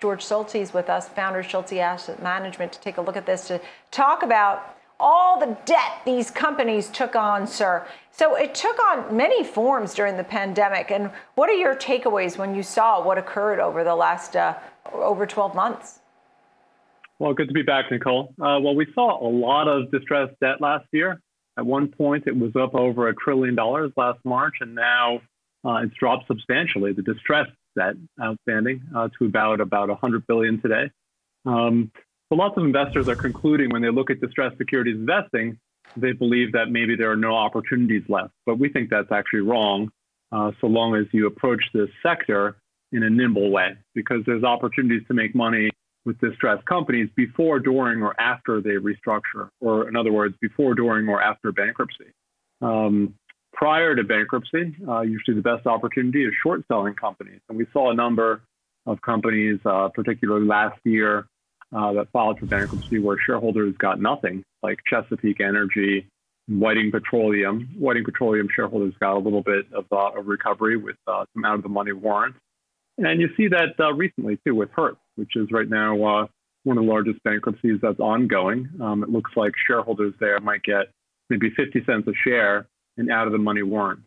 George Schultze with us, founder of Schultze Asset Management, to take a look at this to talk about all the debt these companies took on, sir. So it took on many forms during the pandemic. And what are your takeaways when you saw what occurred over the last uh, over 12 months? Well, good to be back, Nicole. Uh, well, we saw a lot of distressed debt last year. At one point, it was up over a trillion dollars last March, and now uh, it's dropped substantially. The distressed debt outstanding uh, to about about 100 billion today. Um, so lots of investors are concluding when they look at distressed securities investing, they believe that maybe there are no opportunities left. But we think that's actually wrong, uh, so long as you approach this sector in a nimble way, because there's opportunities to make money with distressed companies before, during, or after they restructure, or in other words, before, during, or after bankruptcy. Um, prior to bankruptcy, uh, usually the best opportunity is short selling companies. And we saw a number of companies, uh, particularly last year, uh, that filed for bankruptcy where shareholders got nothing, like Chesapeake Energy, Whiting Petroleum. Whiting Petroleum shareholders got a little bit of uh, a recovery with uh, some out of the money warrants. And you see that uh, recently too with Hertz, which is right now one of the largest bankruptcies that's ongoing. Um, it looks like shareholders there might get maybe 50 cents a share in out of the money warrant.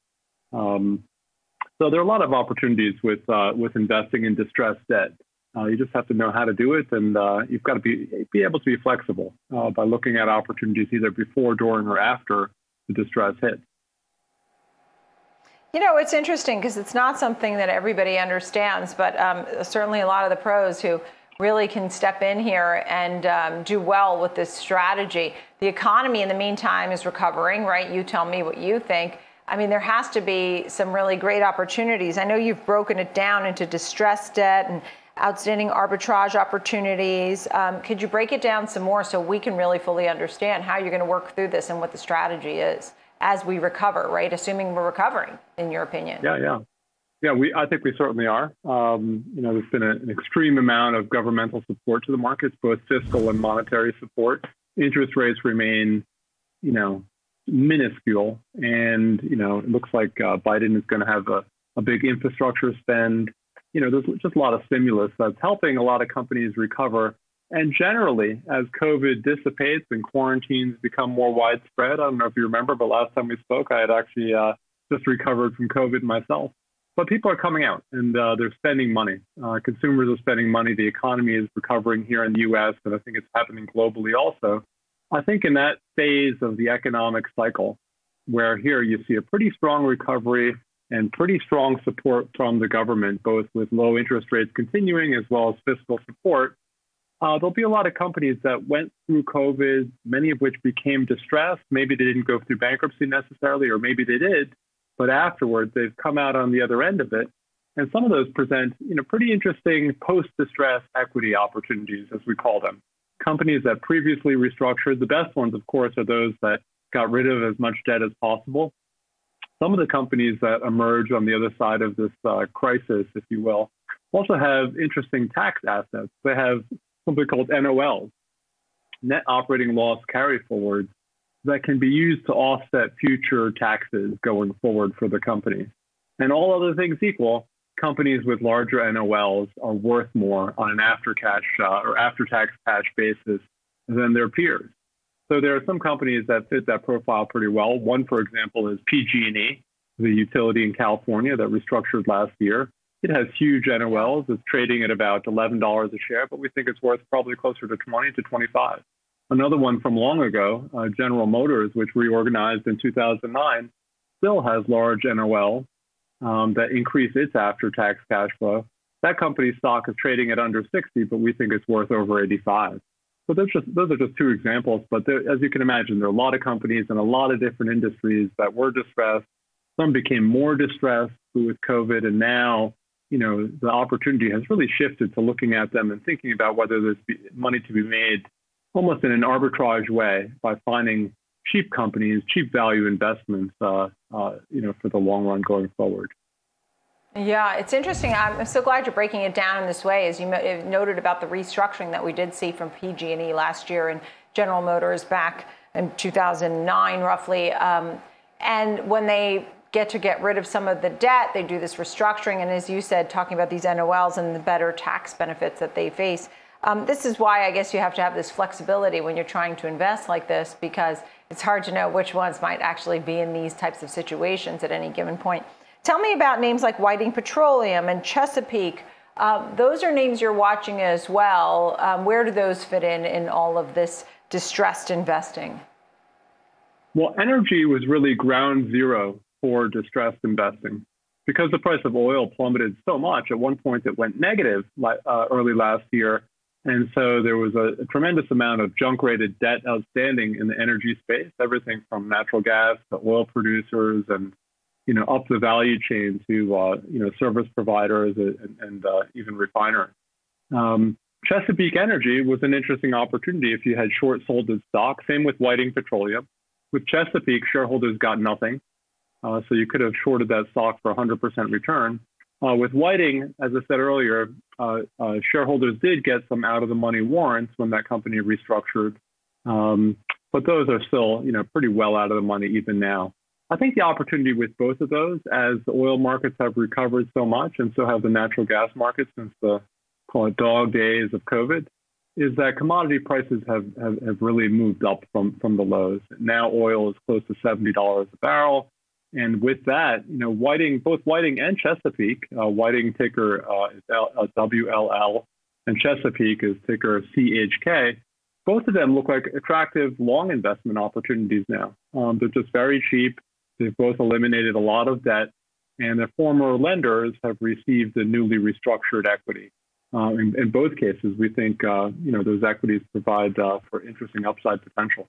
Um, so there are a lot of opportunities with uh, with investing in distressed debt. Uh, you just have to know how to do it, and uh, you've got to be be able to be flexible uh, by looking at opportunities either before, during, or after the distress hits. You know, it's interesting because it's not something that everybody understands, but um, certainly a lot of the pros who really can step in here and um, do well with this strategy. The economy, in the meantime, is recovering, right? You tell me what you think. I mean, there has to be some really great opportunities. I know you've broken it down into distressed debt and outstanding arbitrage opportunities. Um, could you break it down some more so we can really fully understand how you're going to work through this and what the strategy is as we recover, right? Assuming we're recovering, in your opinion. Yeah, yeah. Yeah, we, I think we certainly are. Um, you know, there's been a, an extreme amount of governmental support to the markets, both fiscal and monetary support. Interest rates remain, you know, minuscule, and you know, it looks like uh, Biden is going to have a, a big infrastructure spend you know, there's just a lot of stimulus that's helping a lot of companies recover. And generally, as COVID dissipates and quarantines become more widespread, I don't know if you remember, but last time we spoke, I had actually uh, just recovered from COVID myself. But people are coming out and uh, they're spending money. Uh, consumers are spending money. The economy is recovering here in the US, and I think it's happening globally also. I think in that phase of the economic cycle, where here you see a pretty strong recovery and pretty strong support from the government, both with low interest rates continuing as well as fiscal support. Uh, there'll be a lot of companies that went through COVID, many of which became distressed. Maybe they didn't go through bankruptcy necessarily, or maybe they did, but afterwards they've come out on the other end of it. And some of those present, you know, pretty interesting post-distress equity opportunities, as we call them. Companies that previously restructured. The best ones, of course, are those that got rid of as much debt as possible some of the companies that emerge on the other side of this uh, crisis, if you will, also have interesting tax assets. They have something called NOLs, net operating loss carry forwards, that can be used to offset future taxes going forward for the company. And all other things equal, companies with larger NOLs are worth more on an after cash uh, or after tax cash basis than their peers. So there are some companies that fit that profile pretty well. One, for example, is PG&E, the utility in California that restructured last year. It has huge NOLs. It's trading at about $11 a share, but we think it's worth probably closer to 20 to 25. Another one from long ago, uh, General Motors, which reorganized in 2009, still has large NOL um, that increase its after-tax cash flow. That company's stock is trading at under 60, but we think it's worth over 85. So those just those are just two examples, but there, as you can imagine, there are a lot of companies in a lot of different industries that were distressed. Some became more distressed with COVID, and now you know the opportunity has really shifted to looking at them and thinking about whether there's money to be made almost in an arbitrage way by finding cheap companies, cheap value investments, uh, uh, you know, for the long run going forward. Yeah, it's interesting. I'm so glad you're breaking it down in this way, as you noted about the restructuring that we did see from PG&E last year and General Motors back in 2009, roughly. Um, and when they get to get rid of some of the debt. They do this restructuring, and as you said, talking about these NOLs and the better tax benefits that they face. Um, this is why I guess you have to have this flexibility when you're trying to invest like this because it's hard to know which ones might actually be in these types of situations at any given point. Tell me about names like Whiting Petroleum and Chesapeake. Um, those are names you're watching as well. Um, where do those fit in in all of this distressed investing? Well, energy was really ground zero for distressed investing because the price of oil plummeted so much. At one point, it went negative uh, early last year. And so there was a, a, tremendous amount of junk rated debt outstanding in the energy space, everything from natural gas to oil producers and, you know, up the value chain to, uh, you know, service providers and, and uh, even refiners. Um, Chesapeake Energy was an interesting opportunity if you had short sold its stock. Same with Whiting Petroleum. With Chesapeake, shareholders got nothing. Uh, so you could have shorted that stock for 100% return. Uh, with Whiting, as I said earlier, uh, uh, shareholders did get some out of the money warrants when that company restructured, um, but those are still, you know, pretty well out of the money even now. I think the opportunity with both of those, as the oil markets have recovered so much, and so have the natural gas markets since the call it dog days of COVID, is that commodity prices have, have, have really moved up from, from the lows. Now oil is close to $70 a barrel. And with that, you know, Whiting, both Whiting and Chesapeake, uh, Whiting ticker uh, is L, uh, WLL, and Chesapeake is ticker CHK. Both of them look like attractive long investment opportunities now. Um, they're just very cheap. They've both eliminated a lot of debt, and their former lenders have received the newly restructured equity. Uh, in, in, both cases, we think uh, you know those equities provide uh, for interesting upside potential.